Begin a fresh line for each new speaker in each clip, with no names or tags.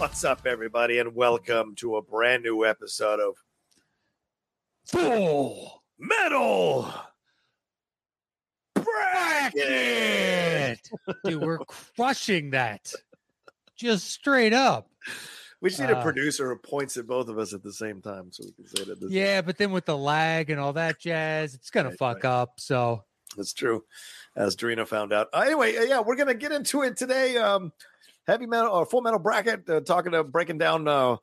What's up, everybody, and welcome to a brand new episode of Full Metal Bracket.
Dude, we're crushing that. Just straight up.
We just need a
Uh,
producer who points at both of us at the same time so we can say that this
Yeah, but then with the lag and all that jazz, it's gonna fuck
right.
up. So
That's true, as Dorina found out. Uh, anyway, uh, yeah, we're gonna get into it today. Um, heavy metal or full metal bracket. Uh, talking to breaking down uh,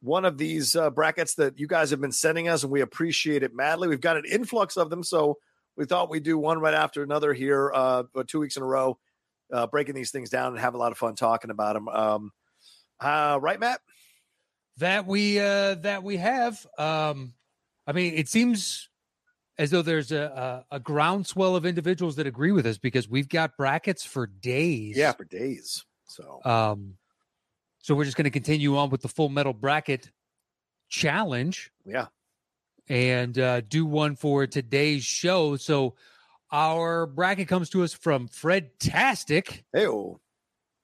one of these uh, brackets that you guys have been sending us, and we appreciate it madly. We've got an influx of them, so we thought we'd do one right after another here, uh, two weeks in a row, uh, breaking these things down and have a lot of fun talking about them. Um, uh, right, Matt?
that we uh that we have. Um I mean, it seems as though there's a, a a groundswell of individuals that agree with us because we've got brackets for days.
Yeah, for days. So
Um so we're just gonna continue on with the full metal bracket challenge.
yeah,
and uh, do one for today's show. So our bracket comes to us from Fred Tastic.
hey,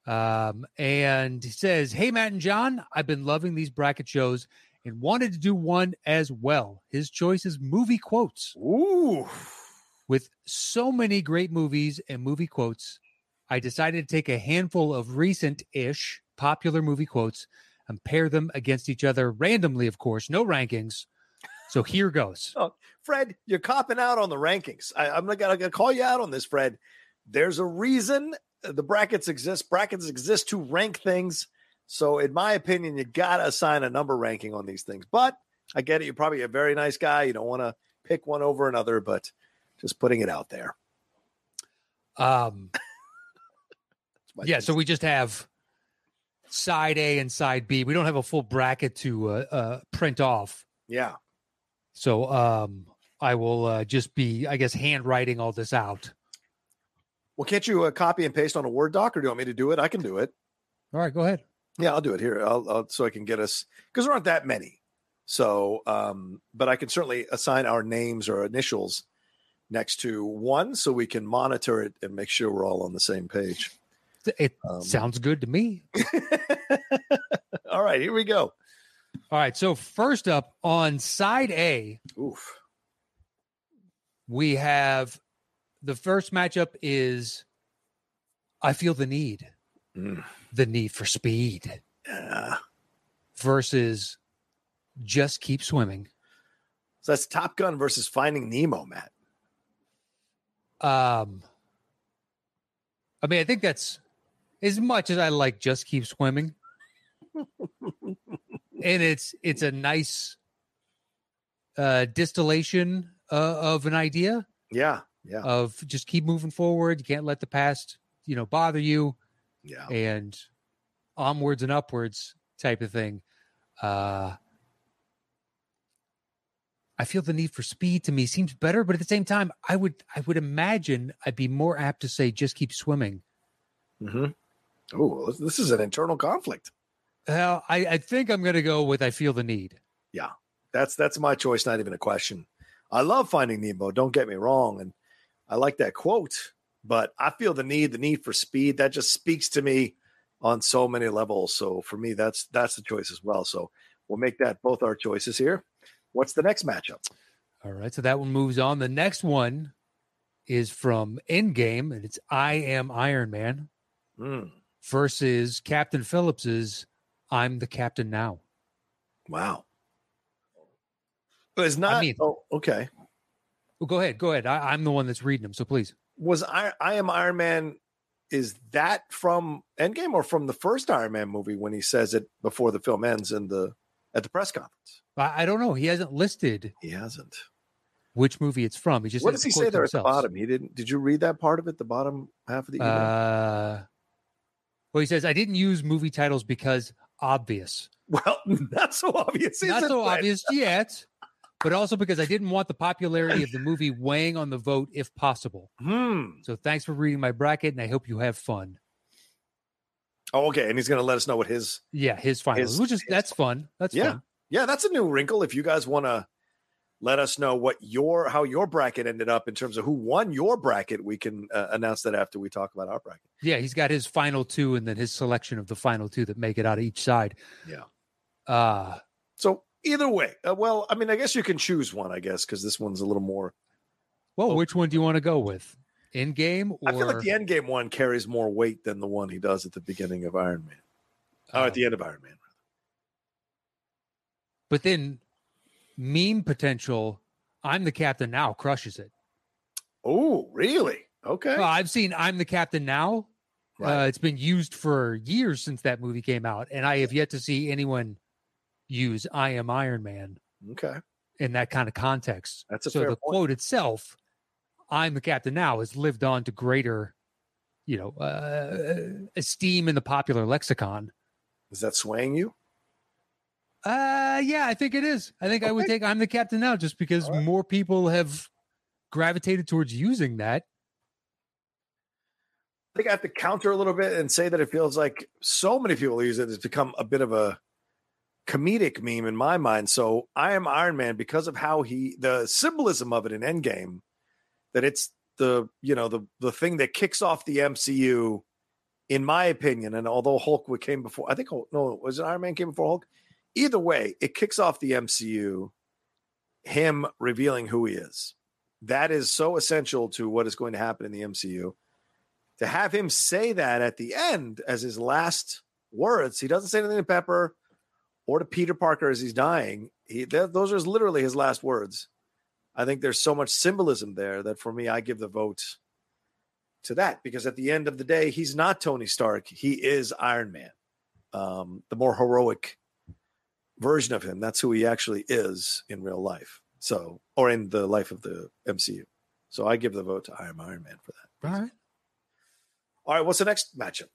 Um, and he says, Hey, Matt and John, I've been loving these bracket shows and wanted to do one as well. His choice is movie quotes.
ooh,
With so many great movies and movie quotes, I decided to take a handful of recent ish popular movie quotes and pair them against each other randomly, of course, no rankings. So here goes.
Fred, you're copping out on the rankings. I, I'm gonna, gonna call you out on this, Fred. There's a reason the brackets exist. Brackets exist to rank things. So, in my opinion, you gotta assign a number ranking on these things. But I get it. You're probably a very nice guy. You don't want to pick one over another, but just putting it out there.
Um,
My
yeah, so we just have side A and side B. We don't have a full bracket to uh, uh, print off.
yeah.
So um, I will uh, just be, I guess, handwriting all this out.
Well, can't you uh, copy and paste on a Word doc, or do you want me to do it? I can do it.
All right, go ahead.
Yeah, I'll do it here. I'll, I'll so I can get us because there aren't that many. So, um, but I can certainly assign our names or initials next to one so we can monitor it and make sure we're all on the same page.
It
Um,
sounds good to me.
all right, here we go.
All right, so first up on side A,
Oof.
we have the first matchup is I feel the need,
Mm.
the need for speed
Yeah.
versus just keep swimming.
So that's Top Gun versus Finding Nemo, Matt.
Um, I mean, I think that's as much as I like just keep swimming, and it's it's a nice uh, distillation uh, of an idea
Yeah, yeah,
of just keep moving forward. You can't let the past, you know, bother you,
yeah.
and onwards and upwards type of thing. Uh, I feel the need for speed to me seems better, but at the same time, I would I would imagine I'd be more apt to say just keep swimming.
Mm-hmm. Oh, this is an internal conflict.
Well, I, I think I'm gonna go with I feel the need.
Yeah, that's that's my choice, not even a question. I love Finding Nemo. Don't get me wrong, and I like that quote. But I feel the need, the need for speed. That just speaks to me on so many levels. So for me, that's that's the choice as well. So we'll make that both our choices here. What's the next matchup?
All right, so that one moves on. The next one is from Endgame, and it's I am Iron Man
Mm,
versus Captain Phillips's I'm the Captain Now.
wow. But it's not.
I mean-
oh, okay.
Well, go ahead, go ahead. I, I'm the one that's reading them, so please.
Was I? I am Iron Man. Is that from Endgame or from the first Iron Man movie when he says it before the film ends in the at the press conference?
I, I don't know. He hasn't listed.
He hasn't.
which movie it's from. He just
what does he say there at the bottom? He didn't. Did you read that part of it? The bottom half of the email.
Uh, well, he says I didn't use movie titles because obvious,
well, not so obvious.
not so
Brett?
obvious yet, but also because I didn't want the popularity of the movie weighing on the vote if possible.
Hmm.
So thanks for reading my bracket, and I hope you have fun.
Oh, okay. And he's going to let us know what his.
Yeah, his final,
His-
which is that's fun. That's
Yeah.
fun.
Yeah, that's a new wrinkle. If you guys want to let us know what your how your bracket ended up in terms of who won your bracket, we can uh, announce that after we talk about our bracket.
Yeah, he's got his final two, and then his selection of the final two that make it out of each side.
Yeah.
Uh
So either way, uh, well, I mean, I guess you can choose one. I guess because this one's a little more.
well,
Oh.
which one do you want to go with? Endgame or
I feel like the end game one carries more weight than the one he does at the beginning of Iron Man. Oh,
uh,
at the end of Iron Man.
but then meme potential. I'm the captain now crushes it.
Oh, really? Okay.
Well, I've seen I'm the captain now.
Right.
Uh, it's been used for years since that movie came out, and I have yet to see anyone use "I am Iron Man"
okay.
in that kind of context.
That's a
so the
point.
quote itself, "I'm the captain now," has lived on to greater, you know, uh, esteem in the popular lexicon.
Is that swaying you?
Uh, yeah, I think it is. I think I would take "I'm the captain now" just because
right.
more people have gravitated towards using that.
I think I have to counter a little bit and say that it feels like so many people use it. It's become a bit of a comedic meme in my mind. So I am Iron Man because of how he, the symbolism of it in Endgame, that it's the you know the the thing that kicks off the MCU, in my opinion. And although Hulk came before, I think Hulk, no, was it Iron Man came before Hulk? Either way, it kicks off the MCU. Him revealing who he is. That is so essential to what is going to happen in the MCU to have him say that at the end as his last words, he doesn't say anything to Pepper or to Peter Parker as he's dying. He th- those are literally his last words. I think there's so much symbolism there that for me, I give the vote to that because at the end of the day, he's not Tony Stark. He is Iron Man, um, the more heroic version of him. That's who he actually is in real life. So, or in the life of the MCU. So I give the vote to I am Iron Man for that.
All right.
All right, what's the next matchup?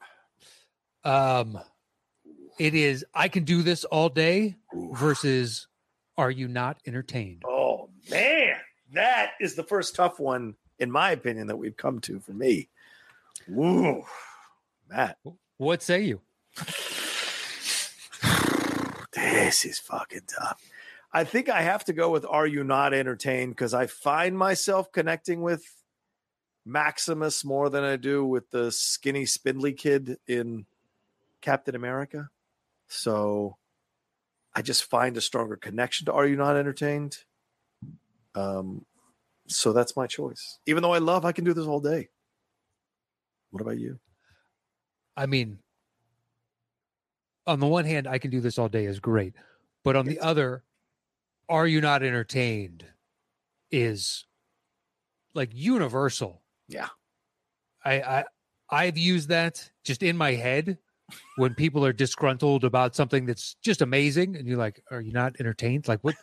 Um, it is I can do this all day versus Are you not entertained?
Oh man, that is the first tough one, in my opinion, that we've come to for me. Woo, Matt,
What say you?
This is fucking tough. I think I have to go with "Are You Not Entertained" because I find myself connecting with Maximus more than I do with the skinny, spindly kid in Captain America. So I just find a stronger connection to "Are You Not Entertained." Um, so that's my choice. Even though I love, I can do this all day. What about you?
I mean, on the one hand, I can do this all day is great, but on the other, are you not entertained? Is like universal.
Yeah.
I I I've used that just in my head when people are disgruntled about something that's just amazing, and you're like, "Are you not entertained? Like what?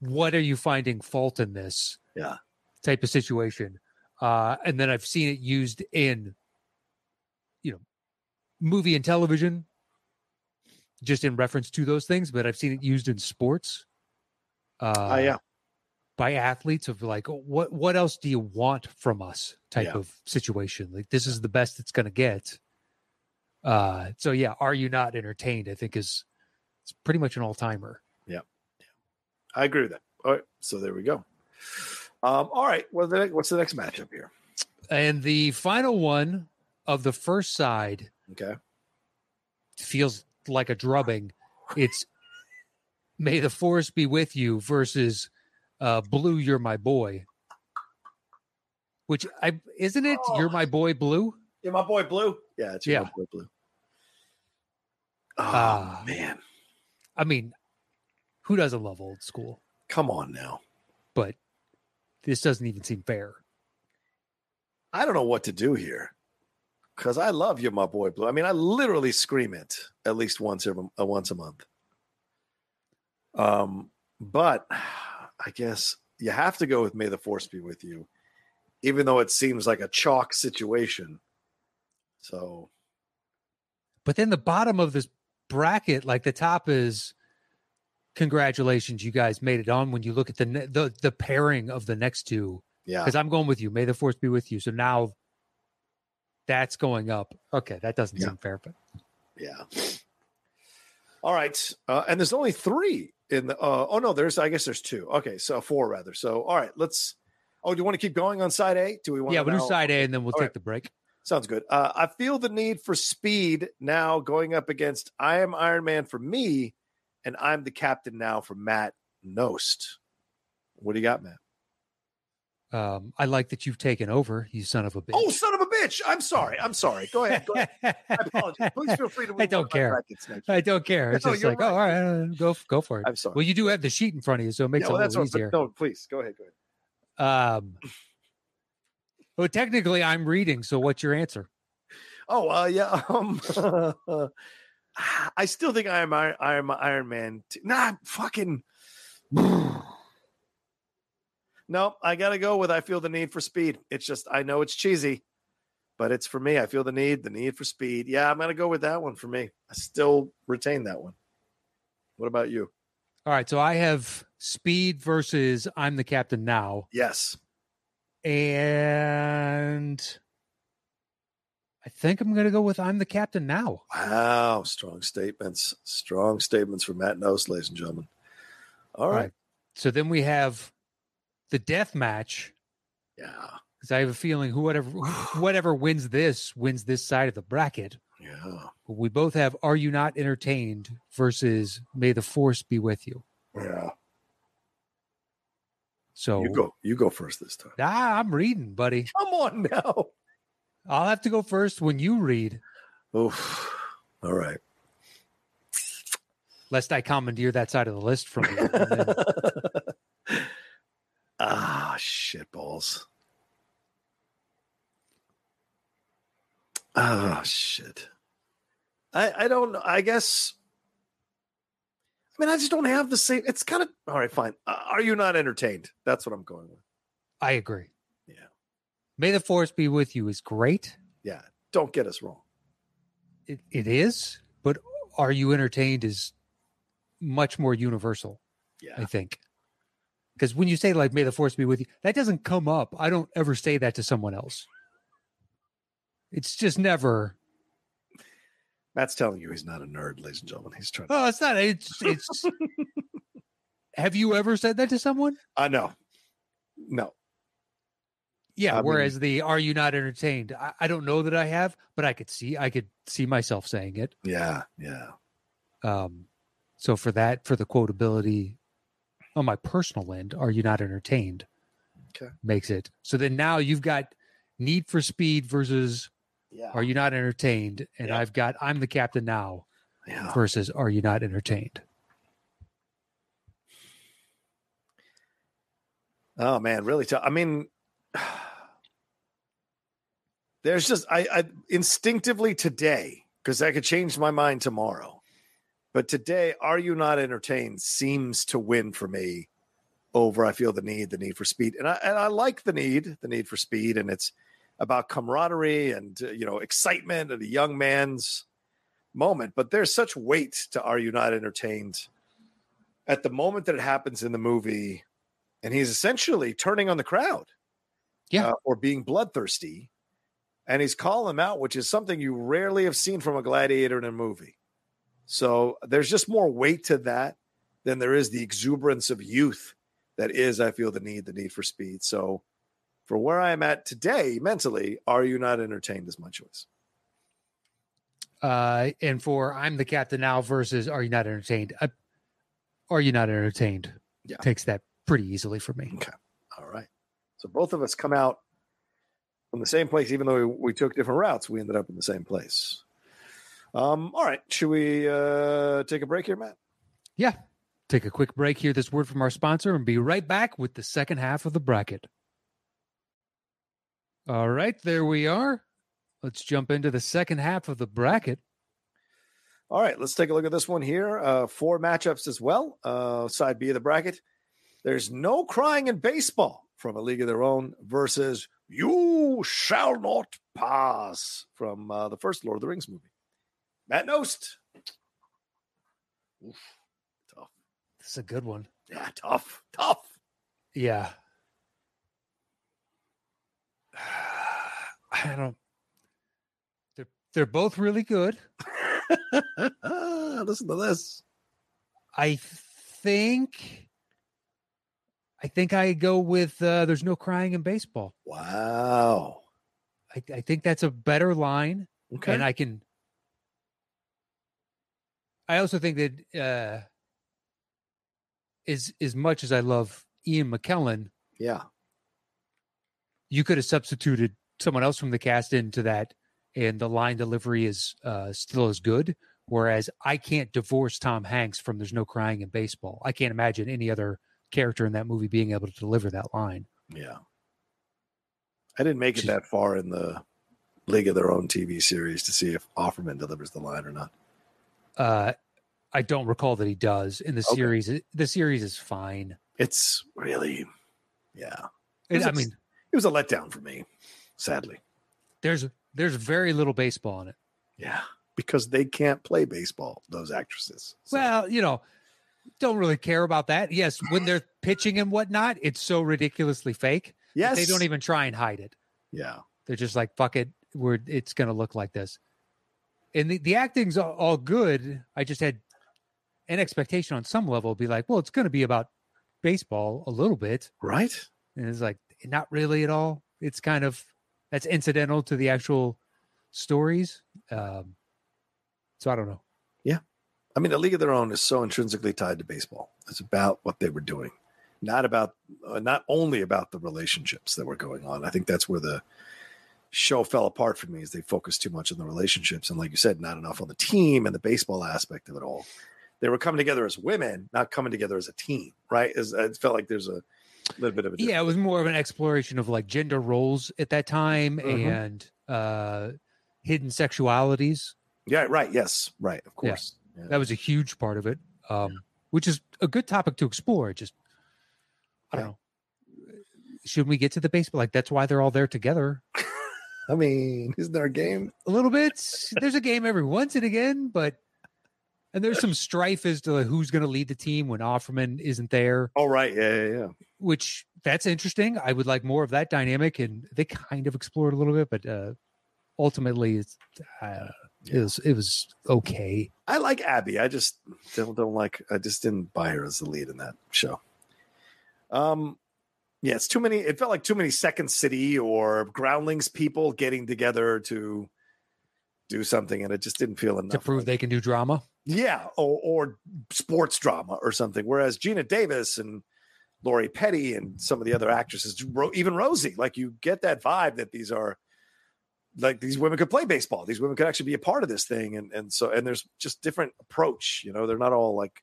what are you finding fault in this?"
Yeah.
type of situation. Uh, and then I've seen it used in, you know, movie and television, just in reference to those things. But I've seen it used in sports. Uh,
Ah, yeah.
by athletes of like what what else do you want from us type
Yeah.
of situation like this is the best it's going to get uh so yeah are you not entertained i think is it's pretty much an all-timer Yeah. yeah.
I agree with that. All right, so there we go. Um, all right, well, the, what's the next matchup here?
and the final one of the first side
Okay,
feels like a drubbing it's may the force be with you versus uh blue you're my boy which i isn't it you're my boy blue
yeah, my boy Blue. Yeah, it's your
Yeah.
boy Blue. Oh
Ah.
man,
i mean who doesn't love old school
come on now.
but this doesn't even seem fair
I don't know what to do here because I love you, my boy Blue. I mean, I literally scream it at least once every uh, once a month. Um, but I guess you have to go with May the Force be with you, even though it seems like a chalk situation. So,
But then the bottom of this bracket, like the top is congratulations, you guys made it on when you look at the the, the pairing of the next two.
yeah.
Because I'm going with you. May the force be with you. So now that's going up. Okay, that doesn't
Yeah.
seem fair, but
Yeah. All right. Uh, and there's only three in the. Uh, oh no, there's. I guess there's two. Okay, so four rather. So all right, let's. Oh, do you want to keep going on side A? Do we want?
yeah, we'll do side A and then we'll
All
take
right.
the break.
Sounds good. Uh, I feel the need for speed now going up against I am Iron Man for me, and I'm the captain now for Matt Nost. What do you got, Matt?
Um, I like that you've taken over, you son of a bitch.
Oh, son of a bitch! I'm sorry. I'm sorry. Go ahead. Go ahead. I apologize. Please feel free to.
I don't
on to my
care. I don't care. It's
No,
just like, oh, all right, uh, go go for it.
I'm sorry.
Well, you do have the sheet in front of you, so it makes
yeah, well,
it a
that's
little
what.
easier.
but No, please go ahead. Go ahead.
Um, well, technically, I'm reading. So, what's your answer?
Oh, uh, yeah. Um, I still think I am Iron, Iron, Iron Man. T- nah, fucking. no, I got to go with I feel the need for speed. It's just, I know it's cheesy, but it's for me. I feel the need, the need for speed. Yeah, I'm going to go with that one for me. I still retain that one. What about you?
All right, so I have speed versus I'm the captain now,
Yes.
and I think I'm going to go with I'm the captain now.
Wow. Strong statements. Strong statements from Matt Nost, ladies and gentlemen. All
All
right.
right. So then we have the death match
Yeah.
because I have a feeling whoever whatever wins this wins this side of the bracket.
Yeah.
We both have Are You Not Entertained versus May the Force Be With You.
Yeah.
So
You go. You go first this time.
Ah, I'm reading, buddy.
Come on now.
I'll have to go first when you read,
Oof. All right.
lest I commandeer that side of the list from you.
Ah, shit balls. Ah, shit. I I don't. I guess. I mean, I just don't have the same. It's kind of all right. Fine. Uh, are you not entertained? That's what I'm going with.
I agree.
Yeah.
May the Force Be With You is great.
Yeah. Don't get us wrong.
It, it is, but Are You Entertained is much more universal,
Yeah.
I think. Because when you say, like, May the Force Be With You, that doesn't come up. I don't ever say that to someone else. It's just never.
Matt's telling you he's not a nerd, ladies and gentlemen. He's trying. To,
Oh, it's not. It's. it's have you ever said that to someone?
I know. No.
Yeah.
I mean-
whereas the "Are you not entertained?" I, I don't know that I have, but I could see. I could see myself saying it.
Yeah. Yeah.
Um, so for that, for the quotability on my personal end, "Are you not entertained?"
Okay.
makes it so. Then now you've got Need for Speed versus
Yeah.
Are you not entertained? And
Yeah.
I've got I'm the captain now
Yeah.
versus Are you not entertained?
Oh man, really tough. I mean, there's just I, I instinctively today because I could change my mind tomorrow, but today, are you not entertained? Seems to win for me over. I feel the need, the need for speed, and I and I like the need, the need for speed, and it's about camaraderie and uh, you know excitement and a young man's moment. But there's such weight to are you not entertained? At the moment that it happens in the movie, and he's essentially turning on the crowd,
Yeah.
uh, or being bloodthirsty, and he's calling them out, which is something you rarely have seen from a gladiator in a movie. So there's just more weight to that than there is the exuberance of youth that is, I feel, the need, the need for speed. So for where I am at today mentally, are you not entertained is my choice.
Uh, and for I'm the captain now versus Are you not entertained? Uh, are you not entertained?
Yeah.
takes that pretty easily for me.
All right. So both of us come out from the same place, even though we, we took different routes, we ended up in the same place. Um, all right. Should we uh take a break here, Matt?
Yeah. Take a quick break here. This word from our sponsor, and be right back with the second half of the bracket. All right, there we are. Let's jump into the second half of the bracket.
All right, let's take a look at this one here. Uh, four matchups as well. Uh, side B of the bracket. There's no crying in baseball from a league of their own versus You Shall Not Pass from uh, the first Lord of the Rings movie. Matt Nost. Oof, tough.
This is a good one.
Yeah, tough. Tough.
Yeah. I don't. They're they're both really good.
Listen to this.
I think. I think I go with uh, "There's no crying in baseball."
Wow.
I, I think that's a better line,
Okay.
and I can. I also think that uh, as as much as I love Ian McKellen,
yeah.
you could have substituted someone else from the cast into that and the line delivery is uh, still as good whereas i can't divorce tom hanks from there's no crying in baseball i can't imagine any other character in that movie being able to deliver that line
Yeah. I didn't make it that far in the League of Their Own TV series to see if Offerman delivers the line or not.
Uh, i don't recall that he does in the
Okay.
series the series is fine
It's really, yeah.
It- i mean
It was a letdown for me, sadly.
there's there's very little baseball in it
Yeah. Because they can't play baseball, those actresses. So,
well you know don't really care about that yes when they're pitching and whatnot it's so ridiculously fake
yes.
they don't even try and hide it
Yeah.
They're just like, fuck it, we're it's gonna look like this. And the, the acting's all, all good. I just had an expectation on some level, be like, well, it's gonna be about baseball a little bit.
Right?
And it's like, not really at all. It's kind of that's incidental to the actual stories. Um, so I don't know.
Yeah, I mean, the League of Their Own is so intrinsically tied to baseball. It's about what they were doing, not about, uh, not only about the relationships that were going on. I think that's where the show fell apart for me, is they focused too much on the relationships, and like you said, not enough on the team and the baseball aspect of it all. They were coming together as women, not coming together as a team, right? As it felt like there's a little bit of a
Yeah, it was more of an exploration of like gender roles at that time
Mhm.
and uh hidden sexualities.
yeah, right, yes, right, of course. Yeah.
That was a huge part of it, um, which is a good topic to explore. Just, I don't know. Should we get to the baseball? Like, that's why they're all there together.
I mean, isn't there a game?
A little bit. There's a game every once and again, but, and there's some strife as to who's going to lead the team when Offerman isn't there,
Oh, right, yeah, yeah, yeah.
which that's interesting. I would like more of that dynamic, and they kind of explored a little bit, but uh, ultimately, it's, uh, it was it was okay.
I like Abbi. I just don't don't like. I just didn't buy her as the lead in that show. Um, yeah, it's too many. It felt like too many Second City or Groundlings people getting together to do something, and it just didn't feel enough.
To prove they can do drama,
yeah, or, or sports drama or something. Whereas Geena Davis and Lori Petty and some of the other actresses, even Rosie, like you get that vibe that these are like these women could play baseball. These women could actually be a part of this thing, and and so and there's just different approach. You know, they're not all like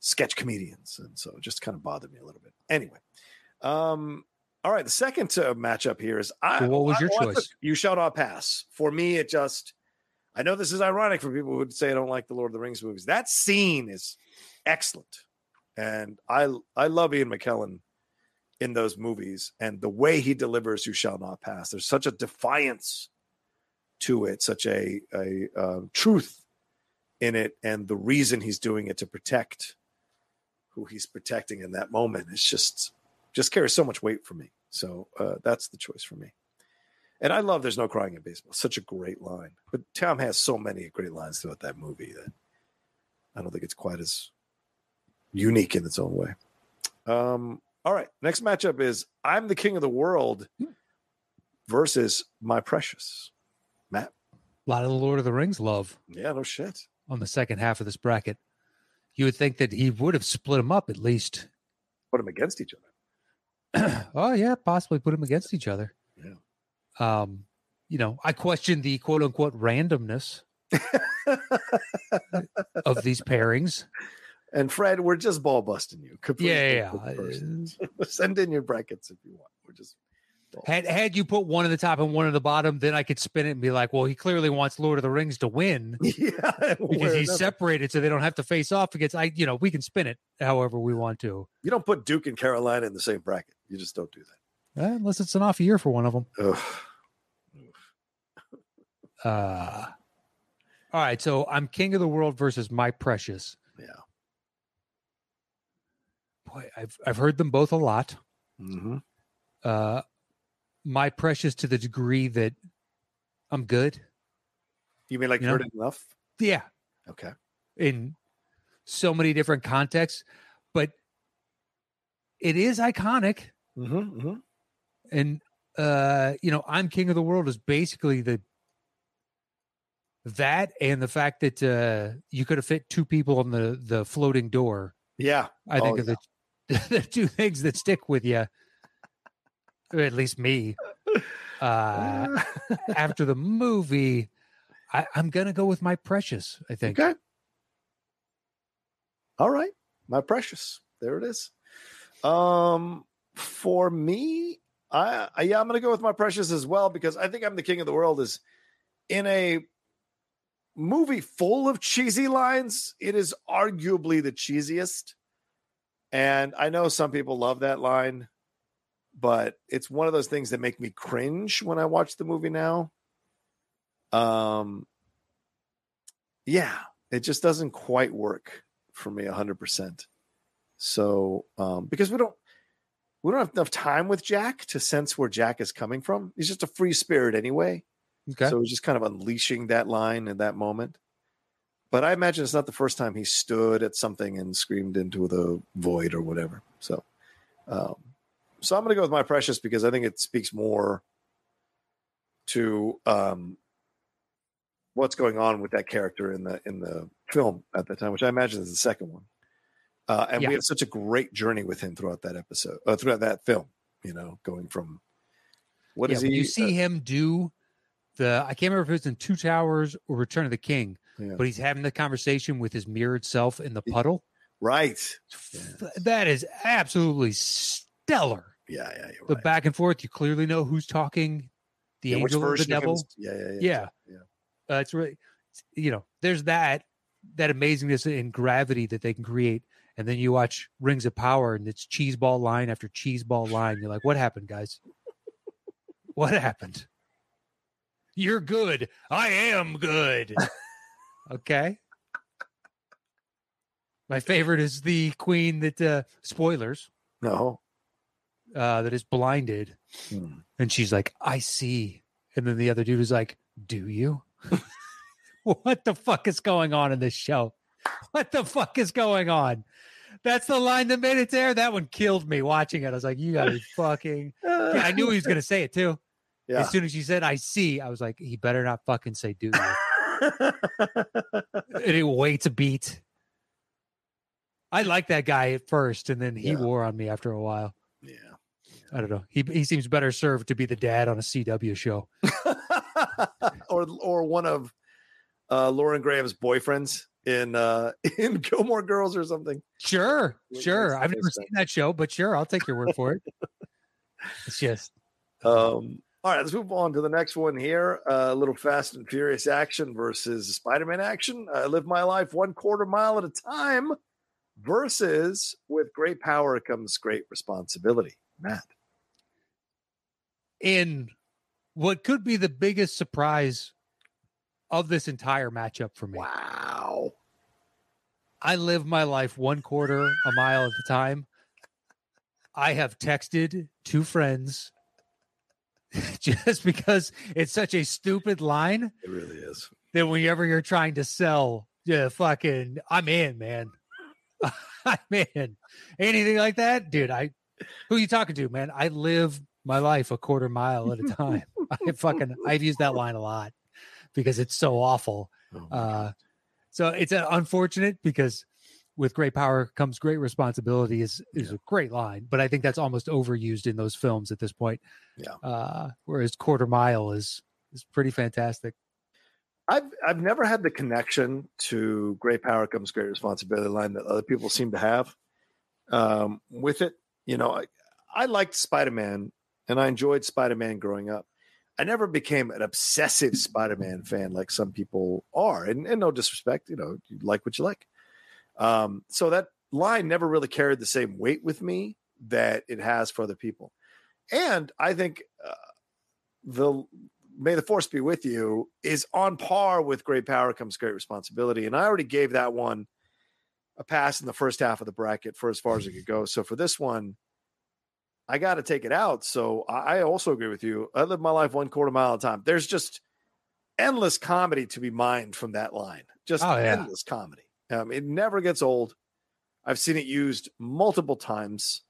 sketch comedians, and so it just kind of bothered me a little bit. Anyway, um, all right, the second uh, matchup here is I.
What was
I-
your
I-
choice?
look, You shall not pass. For me, it just. I know this is ironic for people who would say I don't like the Lord of the Rings movies. That scene is excellent, and I I love Ian McKellen in those movies and the way he delivers "You Shall Not Pass." There's such a defiance to it, such a a uh, truth in it, and the reason he's doing it to protect who he's protecting in that moment It's just just carries so much weight for me. So uh, that's the choice for me. And I love "There's No Crying in Baseball." Such a great line, but Tom has so many great lines throughout that movie that I don't think it's quite as unique in its own way. Um, all right, next matchup is "I'm the King of the World" versus "My Precious." Matt,
a lot of the Lord of the Rings love.
yeah, no shit.
on the second half of this bracket. You would think that he would have split them up at least.
Put them against each other.
oh yeah, possibly put them against each other.
Yeah.
Um, you know, I question the quote unquote randomness of these pairings.
And Fred, we're just ball busting you. completely
Yeah, yeah, yeah.
Send in your brackets if you want. We're just
Had had you put one at the top and one at the bottom, then I could spin it and be like, well, he clearly wants Lord of the Rings to win
yeah,
because he's separated, so they don't have to face off against. I, you know, we can spin it however we want to,
You don't put Duke and Carolina in the same bracket. You just don't do that.
Eh, unless it's an off year for one of them.
Ugh.
Uh, all right, so I'm king of the world versus my precious.
Yeah.
Boy, I've I've heard them both a lot.
hmm
Uh, my precious to the degree that I'm good.
You mean like
You
heard enough?
Yeah,
Okay.
in so many different contexts, but it is iconic.
Mm-hmm, hmm
and uh you know i'm king of the world is basically the that and the fact that uh you could have fit two people on the the floating door
Yeah.
i think
Oh,
are the the two things that stick with you at least me uh after the movie I, i'm gonna go with my precious i think
Okay. All right. My precious. There it is. Um for me, I, I yeah, I'm gonna go with my precious as well because I think I'm the king of the world is in a movie full of cheesy lines, it is arguably the cheesiest. And I know some people love that line, but it's one of those things that make me cringe when I watch the movie now. Um yeah, it just doesn't quite work for me 100%. So, um because we don't we don't have enough time with Jack to sense where Jack is coming from. He's just a free spirit anyway.
okay
So he's just kind of unleashing that line in that moment. But I imagine it's not the first time he stood at something and screamed into the void or whatever. So, um, so I'm going to go with my precious because I think it speaks more to um, what's going on with that character in the in the film at the time, which I imagine is the second one. Uh, and
Yeah.
we have such a great journey with him throughout that episode, uh, throughout that film. You know, going from what
yeah,
is he?
you see
uh,
him do the i can't remember if it was in two towers or return of the king
yeah.
but he's having the conversation with his mirrored self in the puddle.
right?
That is absolutely stellar.
Yeah, yeah, you're
The
right.
back and forth, you clearly know who's talking. The
Yeah,
angel or the
version of him
devil.
yeah, yeah, yeah,
Yeah.
yeah.
Uh, it's really, you know, there's that that amazingness and gravity that they can create, and then you watch Rings of Power, and it's cheese ball line after cheese ball line. You're like, what happened, guys? what happened? You're good. I am good. okay. My favorite is the queen that uh spoilers
No.
Uh that is blinded
Hmm.
and she's like, I see. And then the other dude is like, Do you? what the fuck is going on in this show? What the fuck is going on? That's the line that made it there. That one killed me watching it. I was like, You gotta be fucking. Yeah, I knew he was gonna say it too.
Yeah.
As soon as she said, I see, I was like, He better not fucking say, Do you? and it waits a beat. I like that guy at first, and then he
Yeah.
wore on me after a while. I don't know. He he seems better served to be the dad on a CW show.
or or one of uh Lauren Graham's boyfriends in uh in Gilmore Girls or something.
Sure, sure. I've never seen that show, but sure, I'll take your word for it. it's just
Um all right, let's move on to the next one here. A little Fast and Furious action versus Spider-Man action. I live my life one quarter mile at a time versus with great power comes great responsibility. Matt.
In what could be the biggest surprise of this entire matchup for me.
Wow.
I live my life one quarter a mile at a time. I have texted two friends just because it's such a stupid line
It really is.
that whenever you're trying to sell, yeah, fucking, I'm in, man. I'm in. Anything like that, dude. I, who you talking to, man? I live my life a quarter mile at a time. I fucking, I've used that line a lot because it's so awful.
Oh
Uh, so it's uh, unfortunate because with great power comes great responsibility is is a great line, but I think that's almost overused in those films at this point.
Yeah.
Uh, whereas quarter mile is is pretty fantastic.
I've I've never had the connection to great power comes great responsibility line that other people seem to have. Um, with it, you know, I, I liked Spider Man and I enjoyed Spider Man growing up. I never became an obsessive Spider Man fan like some people are, and, and no disrespect, you know, you like what you like. Um, so that line never really carried the same weight with me that it has for other people. And I think uh, the May the Force be with you is on par with Great Power Comes Great Responsibility. And I already gave that one a pass in the first half of the bracket for as far as it could go. So for this one, I got to take it out. So I also agree with you. I live my life one quarter mile at a time. There's just endless comedy to be mined from that line. Just oh, yeah. endless comedy. Um, it never gets old. I've seen it used multiple times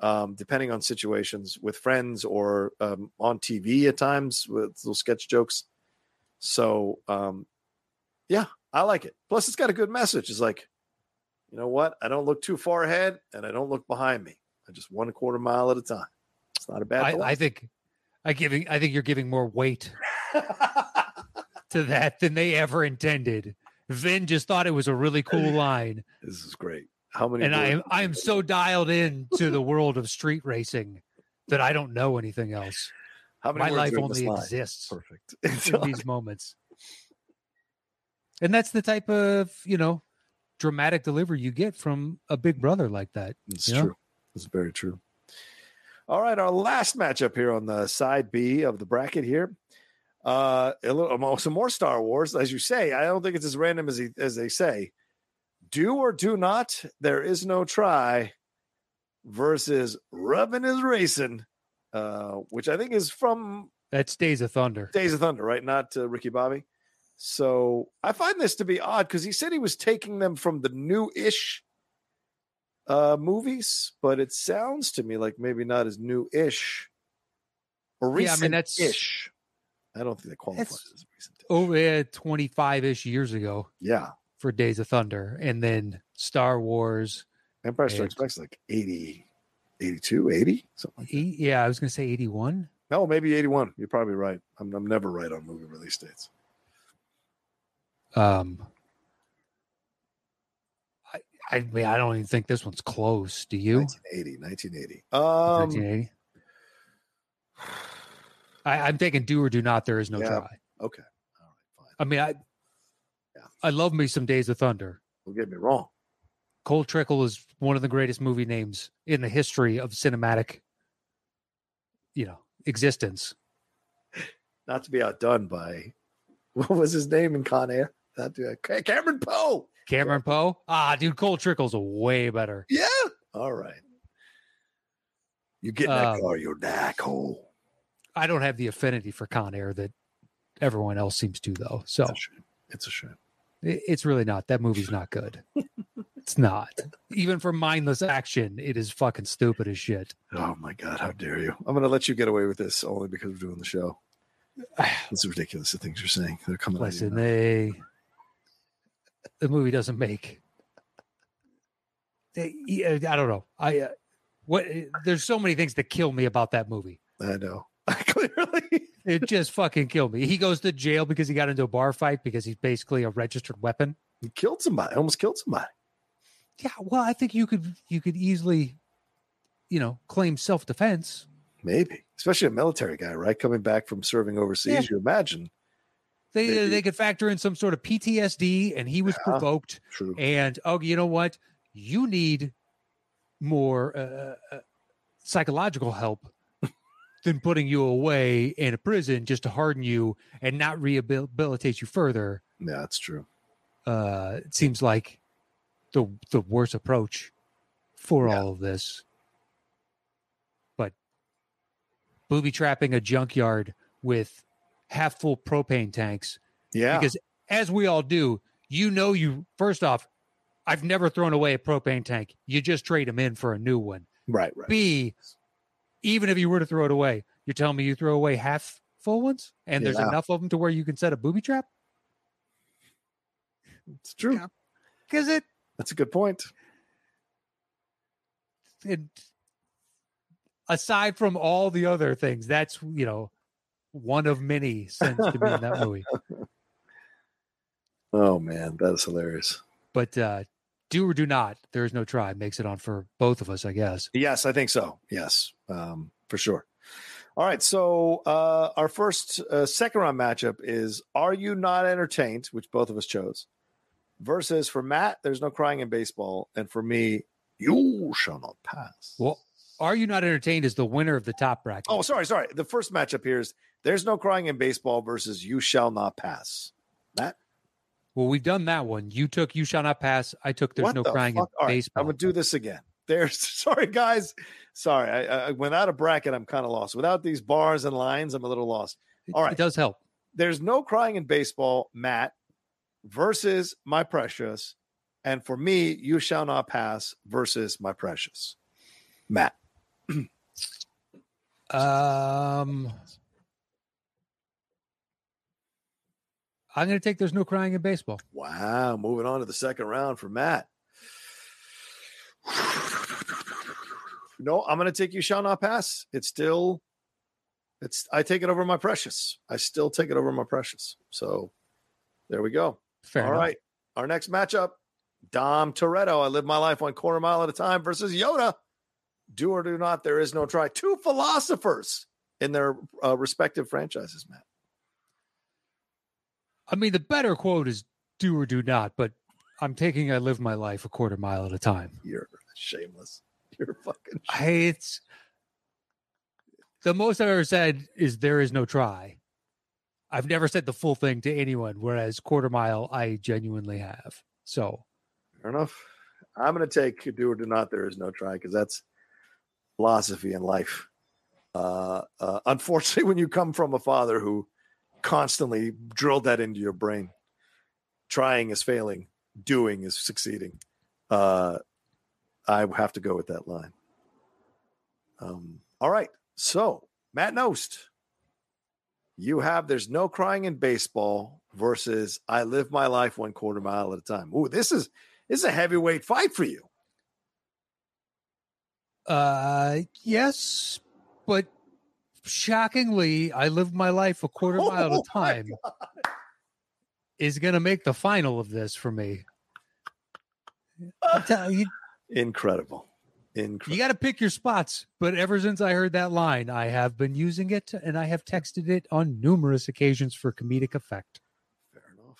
um, depending on situations with friends or um, on TV at times with little sketch jokes. So, um, yeah, I like it. Plus, it's got a good message. It's like, you know what? I don't look too far ahead and I don't look behind me. I just one quarter mile at a time. It's not a bad.
I, I think, I giving, I think you're giving more weight to that than they ever intended. Vin just thought it was a really cool line.
This is great. How many?
And I am I am so dialed in to the world of street racing that I don't know anything else. How many My life only exists
perfect
in these moments. And that's the type of, you know, dramatic delivery you get from a big brother like that.
It's true. Know? It's very true. All right, our last matchup here on the side B of the bracket here. Uh, a little, some more Star Wars, as you say. I don't think it's as random as he, as they say do or do not, there is no try versus rubbing is racing, uh, which I think is from
that's Days of Thunder.
Days of Thunder, right? Not uh, Ricky Bobby. So I find this to be odd because he said he was taking them from the new ish uh, movies, but it sounds to me like maybe not as new ish or recent yeah, I mean, that's ish. I don't think that qualifies as recent.
Over 25 ish years ago.
Yeah
for Days of Thunder, and then Star Wars.
Empire Strikes Back is like 80, 82, 80, something like
Yeah, I was going to say 81.
No, maybe 81. You're probably right. I'm, I'm never right on movie release dates.
Um, I, mean, I don't even think this one's close. Do you?
1980, 1980. Um, 1980.
I, am taking do or do not. There is no yeah. try.
Okay. All right.
Fine. I mean, I yeah. I love me some Days of Thunder.
Don't get me wrong.
Cole Trickle is one of the greatest movie names in the history of cinematic, you know, existence.
Not to be outdone by what was his name in Con Air? Not to, Cameron Poe.
Cameron Poe. Ah, dude, Cole Trickle's way better.
Yeah. All right. You get in that um, car, you'll die, Cole.
I don't have the affinity for Con Air that everyone else seems to, though. So
it's a shame. It's a shame.
It's really not. That movie's not good. it's not. Even for mindless action, it is fucking stupid as shit.
Oh my god, how dare you! I'm gonna let you get away with this only because we're doing the show. It's ridiculous the things you're saying. They're coming.
Listen, they the movie doesn't make. I don't know. I uh, what? There's so many things that kill me about that movie.
I know. Clearly,
it just fucking killed me. He goes to jail because he got into a bar fight because he's basically a registered weapon.
He killed somebody. Almost killed somebody.
Yeah, well, I think you could you could easily, you know, claim self defense.
Maybe, especially a military guy, right? Coming back from serving overseas, yeah. you imagine
they maybe. they could factor in some sort of PTSD, and he was yeah, provoked.
True.
And oh, you know what? You need more uh, uh, uh psychological help than putting you away in a prison just to harden you and not rehabilitate you further.
Yeah, that's true.
Uh, it seems like the the worst approach for yeah. all of this. But booby trapping a junkyard with half full propane tanks.
Yeah.
Because as we all do, you know you first off, I've never thrown away a propane tank. You just trade them in for a new one.
Right, right.
B, even if you were to throw it away, you're telling me you throw away half full ones and yeah. there's enough of them to where you can set a booby trap?
It's true.
Because yeah. it.
That's a good point.
It, aside from all the other things, that's, you know, one of many sins to be in that movie.
Oh, man. That is hilarious.
But uh, do or do not, there is no try makes it on for both of us, I guess.
Yes, I think so. Yes, um, for sure. All right. So uh, our first uh, second round matchup is Are You Not Entertained, which both of us chose, versus for Matt, There's No Crying in Baseball. And for me, You Shall Not Pass.
Well, are you not entertained is the winner of the top bracket?
Oh, sorry, sorry. The first matchup here is There's No Crying in Baseball versus You Shall Not Pass. Matt?
Well, we've done that one. You took You Shall Not Pass. I took There's
What
No
the
Crying
fuck?
in
All right,
Baseball.
I'm going to do this again. There's, sorry, guys. Sorry. I, I, without a bracket, I'm kind of lost. Without these bars and lines, I'm a little lost. All right.
It does help.
there's no crying in baseball, Matt, versus my precious. And for me, you shall not pass versus my precious. Matt.
Um, I'm going to take There's No Crying in Baseball.
Wow. Moving on to the second round for Matt. No, I'm going to take you shall not pass. It's still, it's, I take it over my precious. I still take it over my precious. So there we go.
Fair
All
enough.
right. Our next matchup Dom Toretto. I live my life one quarter mile at a time versus Yoda. Do or do not. There is no try. Two philosophers in their uh, respective franchises, Matt.
I mean, the better quote is do or do not, but I'm taking I live my life a quarter mile at a time.
You're shameless. You're fucking.
I, it's the most I've ever said is there is no try. I've never said the full thing to anyone, whereas quarter mile I genuinely have. So
Fair enough. I'm going to take do or do not. There is no try because that's philosophy in life. Uh, uh, unfortunately, when you come from a father who constantly drilled that into your brain, trying is failing, doing is succeeding. Uh, I have to go with that line. Um, all right. So, Matt Nost, you have There's No Crying in Baseball versus I Live My Life One Quarter Mile at a Time. Ooh, this is this is a heavyweight fight for you.
uh yes, but shockingly, I live my life a quarter mile at
Oh
a time is gonna make the final of this for me. You,
Incredible.
you got to pick your spots. But ever since I heard that line, I have been using it and I have texted it on numerous occasions for comedic effect.
Fair enough.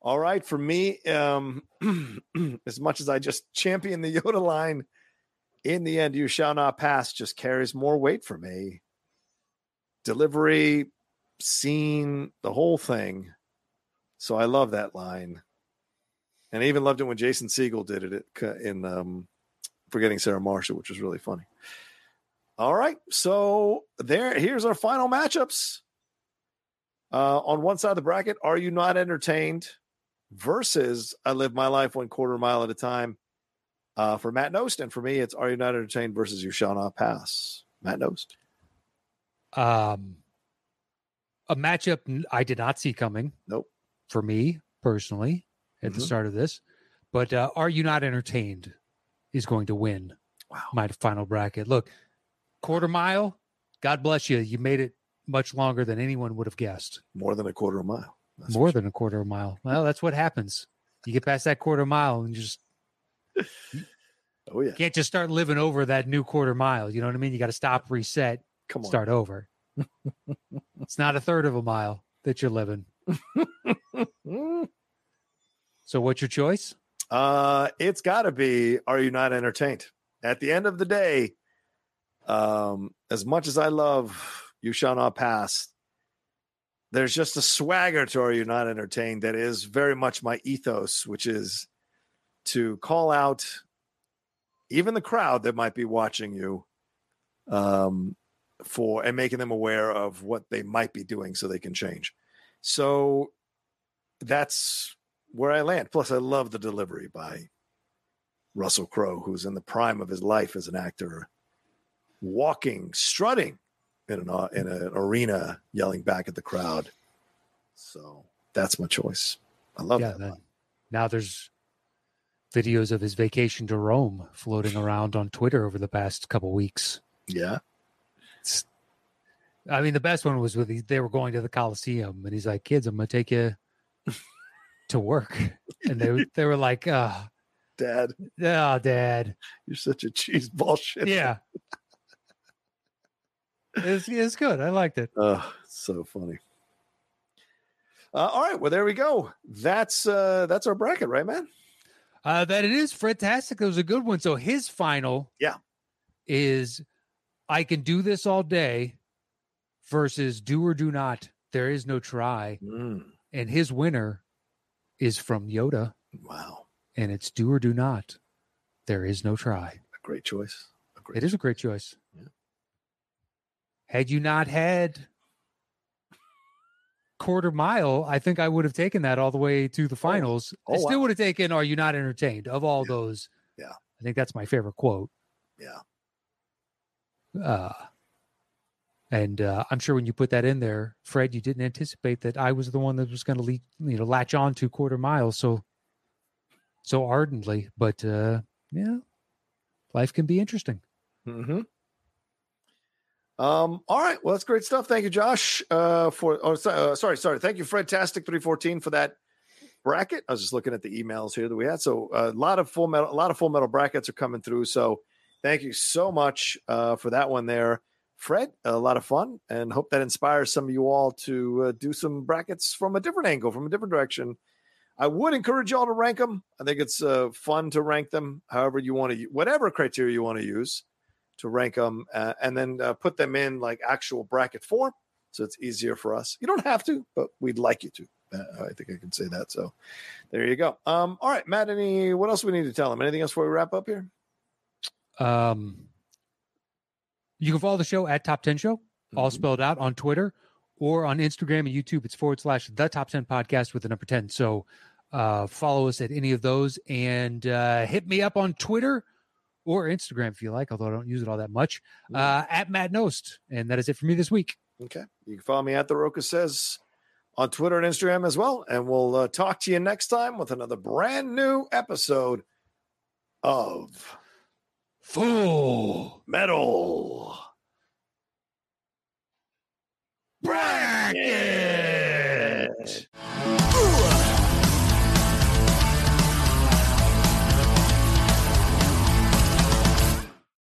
All right, for me, um, as much as I just champion the Yoda line, in the end, you shall not pass just carries more weight for me. Delivery, scene, the whole thing. So I love that line, and I even loved it when Jason Segel did it in um, "Forgetting Sarah Marshall," which was really funny. All right, so there. Here's our final matchups. Uh, on one side of the bracket, are you not entertained? Versus I live my life one quarter mile at a time. Uh, for Matt Nost, and for me, it's are you not entertained versus you shall not pass. Matt Nost.
Um, a matchup I did not see coming.
Nope.
For me personally, at the
Mhm.
start of this, but uh, are you not entertained? Is going to win
Wow.
my final bracket. Look, quarter mile. God bless you. You made it much longer than anyone would have guessed.
More than a quarter of a mile. That's
More than a quarter of a mile. Well, that's what happens. You get past that quarter mile and you just
Oh yeah.
can't just start living over that new quarter mile. You know what I mean? You got to stop, reset,
Come on.
start over. it's not a third of a mile that you're living. So, what's your choice?
Uh, it's got to be. Are you not entertained? At the end of the day, um, as much as I love "You Shall Not Pass," there's just a swagger to "Are You Not Entertained" that is very much my ethos, which is to call out even the crowd that might be watching you, um, for and making them aware of what they might be doing so they can change. So that's where I land. Plus, I love the delivery by Russell Crowe, who's in the prime of his life as an actor, walking, strutting in an in an arena, yelling back at the crowd. So that's my choice. I love
yeah,
that.
then now there's videos of his vacation to Rome floating around on Twitter over the past couple weeks.
Yeah,
I mean, the best one was with they were going to the Coliseum, and he's like, "Kids, I'm gonna take you to work," and they they were like, "Oh,
Dad,
oh Dad,
you're such a cheese ball shit.
yeah." It's, it's good. I liked it.
Oh, so funny. Uh, all right, well there we go. That's uh that's our bracket, right, man?
Uh, that it is fantastic. It was a good one. So his final,
Yeah.
is I can do this all day versus do or do not. There is no try,
Mm,
and his winner is from Yoda,
wow,
and it's do or do not. There is no try.
a great choice. A great
It is a great choice.
Yeah.
Had you not had quarter mile, I think I would have taken that all the way to the finals.
Oh,
I still
wow.
would have taken "Are you not entertained?" of all
Yeah.
those.
Yeah.
I think that's my favorite quote.
Yeah.
Uh, and uh, I'm sure when you put that in there, Fred, you didn't anticipate that I was the one that was going to lead, you know, latch on to quarter mile so so ardently. But uh, yeah, life can be interesting.
Mm-hmm. Um, all right. Well, that's great stuff. Thank you, Josh. Uh, for oh, so- uh, sorry, sorry. Thank you, Fred Tastic three fourteen for that bracket. I was just looking at the emails here that we had. So uh, a lot of full metal, a lot of full metal brackets are coming through. So thank you so much uh, for that one there, Fred. A lot of fun, and hope that inspires some of you all to uh, do some brackets from a different angle, from a different direction. I would encourage y'all to rank them. I think it's uh, fun to rank them, however you want to, whatever criteria you want to use to rank them, uh, and then uh, put them in like actual bracket form, so it's easier for us. You don't have to, but we'd like you to. Uh, I think I can say that. So there you go. Um, all right, Matt. Any what else we need to tell them? Anything else before we wrap up here?
Um, you can follow the show at Top 10 Show, all
Mhm.
spelled out on Twitter or on Instagram and YouTube. It's forward slash the Top 10 Podcast with the number 10. So uh, follow us at any of those and uh, hit me up on Twitter or Instagram if you like, although I don't use it all that much, uh, at Matt Nost. And that is it for me this week.
Okay. You can follow me at the Roca says on Twitter and Instagram as well. And we'll uh, talk to you next time with another brand new episode of
Full
Metal Bracket.